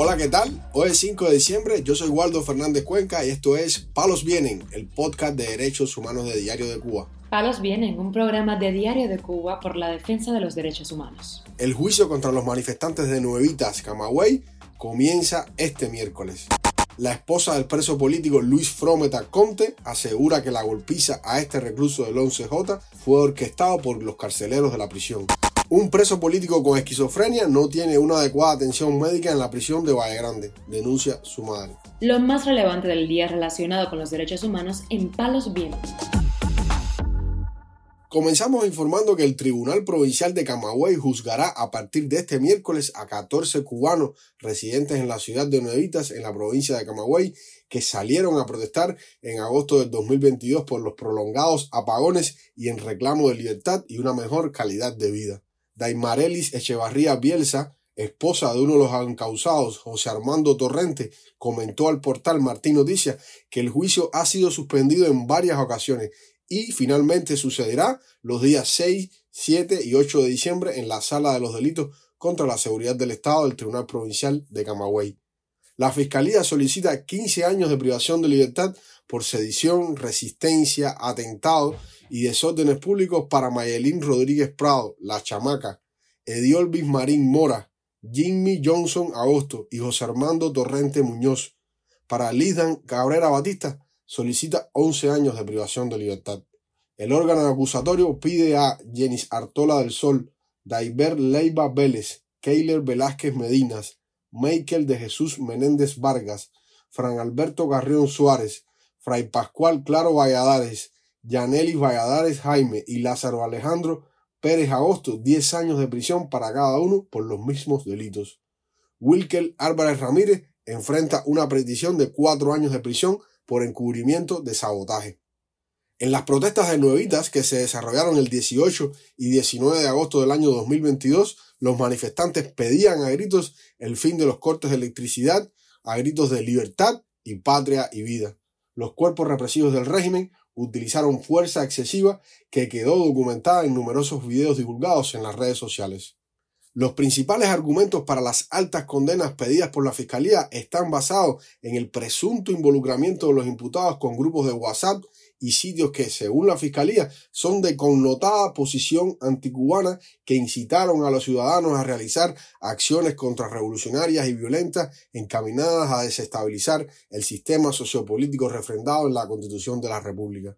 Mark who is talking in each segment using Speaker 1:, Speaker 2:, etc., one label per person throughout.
Speaker 1: Hola, ¿qué tal? Hoy es 5 de diciembre, yo soy Waldo Fernández Cuenca y esto es Palos Vienen, el podcast de derechos humanos de Diario de Cuba.
Speaker 2: Palos Vienen, un programa de Diario de Cuba por la defensa de los derechos humanos.
Speaker 1: El juicio contra los manifestantes de Nuevitas, Camagüey, comienza este miércoles. La esposa del preso político Luis Frometa Conte asegura que la golpiza a este recluso del 11J fue orquestado por los carceleros de la prisión. Un preso político con esquizofrenia no tiene una adecuada atención médica en la prisión de Valle Grande, denuncia su madre.
Speaker 2: Lo más relevante del día relacionado con los derechos humanos en Palos Vientos.
Speaker 1: Comenzamos informando que el Tribunal Provincial de Camagüey juzgará a partir de este miércoles a 14 cubanos residentes en la ciudad de Nuevitas, en la provincia de Camagüey, que salieron a protestar en agosto del 2022 por los prolongados apagones y en reclamo de libertad y una mejor calidad de vida. Daimarelis Echevarría Bielsa, esposa de uno de los encausados, José Armando Torrente, comentó al portal Martín Noticias que el juicio ha sido suspendido en varias ocasiones y finalmente sucederá los días 6, 7 y 8 de diciembre en la Sala de los Delitos contra la Seguridad del Estado del Tribunal Provincial de Camagüey. La Fiscalía solicita 15 años de privación de libertad por sedición, resistencia, atentado y desórdenes públicos para Mayelín Rodríguez Prado, La Chamaca, Ediol Bismarín Mora, Jimmy Johnson Agosto y José Armando Torrente Muñoz. Para Lidan Cabrera Batista solicita 11 años de privación de libertad. El órgano acusatorio pide a Jenis Artola del Sol, Daiber Leiva Vélez, Keiler Velázquez Medinas, Michael de Jesús Menéndez Vargas, Fran Alberto Garrión Suárez, Fray Pascual Claro Valladares, Yanelis Valladares Jaime y Lázaro Alejandro Pérez Agosto 10 años de prisión para cada uno por los mismos delitos. Wilkel Álvarez Ramírez enfrenta una petición de 4 años de prisión por encubrimiento de sabotaje. En las protestas de Nuevitas que se desarrollaron el 18 y 19 de agosto del año 2022, los manifestantes pedían a gritos el fin de los cortes de electricidad, a gritos de libertad y patria y vida. Los cuerpos represivos del régimen utilizaron fuerza excesiva que quedó documentada en numerosos videos divulgados en las redes sociales. Los principales argumentos para las altas condenas pedidas por la Fiscalía están basados en el presunto involucramiento de los imputados con grupos de WhatsApp y sitios que, según la Fiscalía, son de connotada posición anticubana que incitaron a los ciudadanos a realizar acciones contrarrevolucionarias y violentas encaminadas a desestabilizar el sistema sociopolítico refrendado en la Constitución de la República.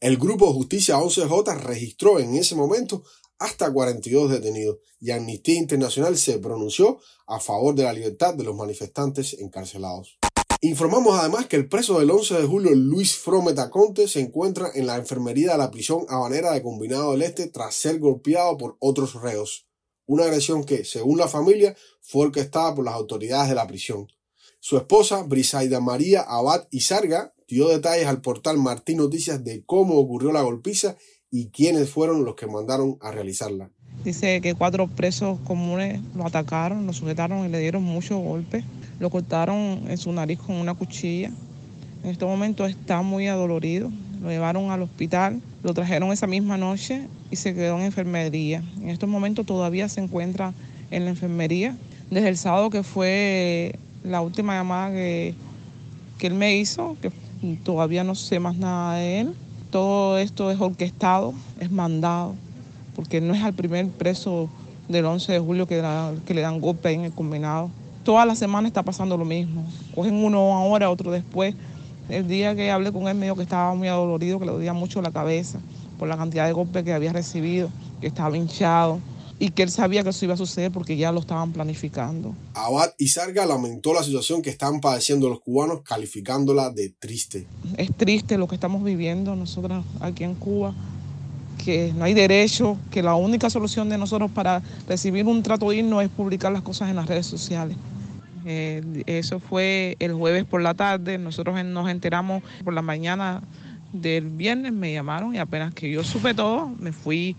Speaker 1: El Grupo Justicia 11J registró en ese momento hasta 42 detenidos y Amnistía Internacional se pronunció a favor de la libertad de los manifestantes encarcelados. Informamos además que el preso del 11 de julio, Luis Frometa Conte, se encuentra en la enfermería de la prisión habanera de Combinado del Este tras ser golpeado por otros reos. Una agresión que, según la familia, fue orquestada por las autoridades de la prisión. Su esposa, Brisaida María Abad Izarga, dio detalles al portal Martín Noticias de cómo ocurrió la golpiza y quiénes fueron los que mandaron a realizarla.
Speaker 3: Dice que cuatro presos comunes lo atacaron, lo sujetaron y le dieron muchos golpes. Lo cortaron en su nariz con una cuchilla. En este momento está muy adolorido. Lo llevaron al hospital, lo trajeron esa misma noche y se quedó en enfermería. En estos momentos todavía se encuentra en la enfermería. Desde el sábado que fue la última llamada que, que él me hizo, que todavía no sé más nada de él. Todo esto es orquestado, es mandado, porque no es al primer preso del 11 de julio que, le dan golpe en el combinado. Toda la semana está pasando lo mismo. Cogen uno ahora, otro después. El día que hablé con él me dijo que estaba muy adolorido, que le dolía mucho la cabeza por la cantidad de golpes que había recibido, que estaba hinchado y que él sabía que eso iba a suceder porque ya lo estaban planificando.
Speaker 1: Abad y Sarga lamentó la situación que están padeciendo los cubanos, calificándola de triste.
Speaker 3: Es triste lo que estamos viviendo nosotros aquí en Cuba, que no hay derecho, que la única solución de nosotros para recibir un trato digno es publicar las cosas en las redes sociales. Eh, eso fue el jueves por la tarde, nosotros nos enteramos por la mañana del viernes, me llamaron y apenas que yo supe todo, me fui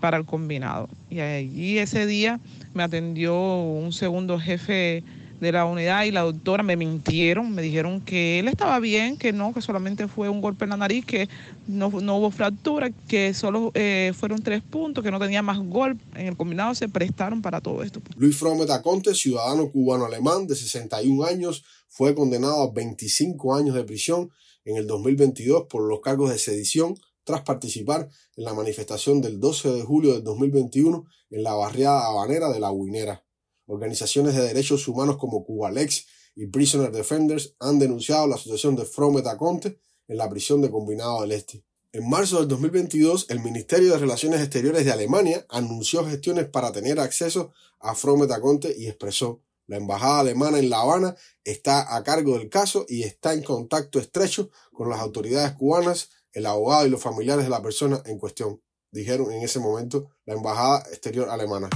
Speaker 3: para el combinado. Y allí ese día me atendió un segundo jefe de la unidad y la doctora me mintieron, me dijeron que él estaba bien, que no, que solamente fue un golpe en la nariz, que no, hubo fractura, que solo eh, fueron tres puntos, que no tenía más golpe. En el combinado se prestaron para todo esto.
Speaker 1: Luis Fromet Aconte, ciudadano cubano-alemán de 61 años, fue condenado a 25 años de prisión en el 2022 por los cargos de sedición tras participar en la manifestación del 12 de julio del 2021 en la barriada habanera de La Guinera. Organizaciones de derechos humanos como Cubalex y Prisoner Defenders han denunciado la situación de Fromet Aconte en la prisión de Combinado del Este. En marzo del 2022, el Ministerio de Relaciones Exteriores de Alemania anunció gestiones para tener acceso a Fromet Aconte y expresó la embajada alemana en La Habana está a cargo del caso y está en contacto estrecho con las autoridades cubanas, el abogado y los familiares de la persona en cuestión, dijeron en ese momento la embajada exterior alemana.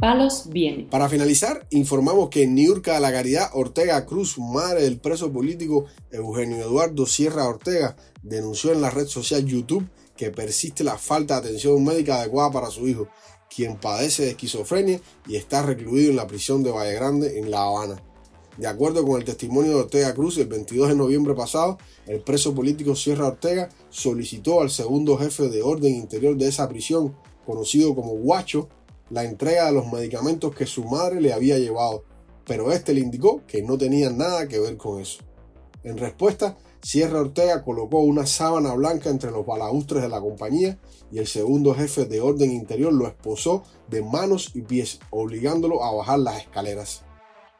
Speaker 2: Palos.
Speaker 1: Para finalizar, informamos que Niurka de la Caridad Ortega Cruz, madre del preso político Eugenio Eduardo Sierra Ortega, denunció en la red social YouTube que persiste la falta de atención médica adecuada para su hijo, quien padece de esquizofrenia y está recluido en la prisión de Valle Grande en La Habana. De acuerdo con el testimonio de Ortega Cruz, el 22 de noviembre pasado, el preso político Sierra Ortega solicitó al segundo jefe de orden interior de esa prisión, conocido como Guacho, la entrega de los medicamentos que su madre le había llevado, pero este le indicó que no tenía nada que ver con eso. En respuesta, Sierra Ortega colocó una sábana blanca entre los balaustres de la compañía y el segundo jefe de orden interior lo esposó de manos y pies, obligándolo a bajar las escaleras.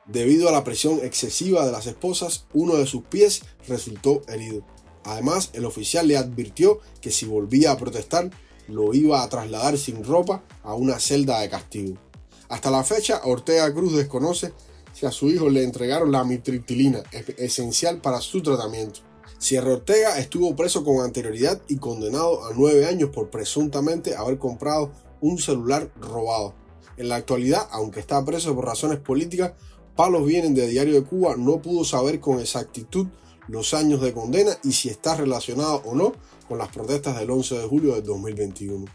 Speaker 1: Debido a la presión excesiva de las esposas, uno de sus pies resultó herido. Además, el oficial le advirtió que si volvía a protestar, lo iba a trasladar sin ropa a una celda de castigo. Hasta la fecha, Ortega Cruz desconoce si a su hijo le entregaron la mitriptilina, esencial para su tratamiento. Sierra Ortega estuvo preso con anterioridad y condenado a nueve años por presuntamente haber comprado un celular robado. En la actualidad, aunque está preso por razones políticas, Palos Vienen de Diario de Cuba no pudo saber con exactitud los años de condena y si está relacionado o no con las protestas del 11 de julio de 2021.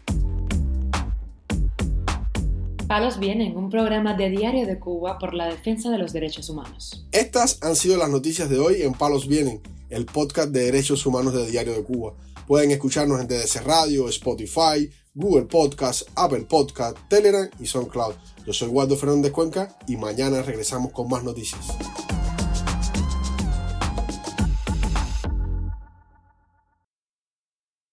Speaker 2: Palos Vienen, un programa de Diario de Cuba por la defensa de los derechos humanos.
Speaker 1: Estas han sido las noticias de hoy en Palos Vienen, el podcast de derechos humanos de Diario de Cuba. Pueden escucharnos en TDC Radio, Spotify, Google Podcast, Apple Podcast, Telegram y SoundCloud. Yo soy Waldo Fernández Cuenca y mañana regresamos con más noticias.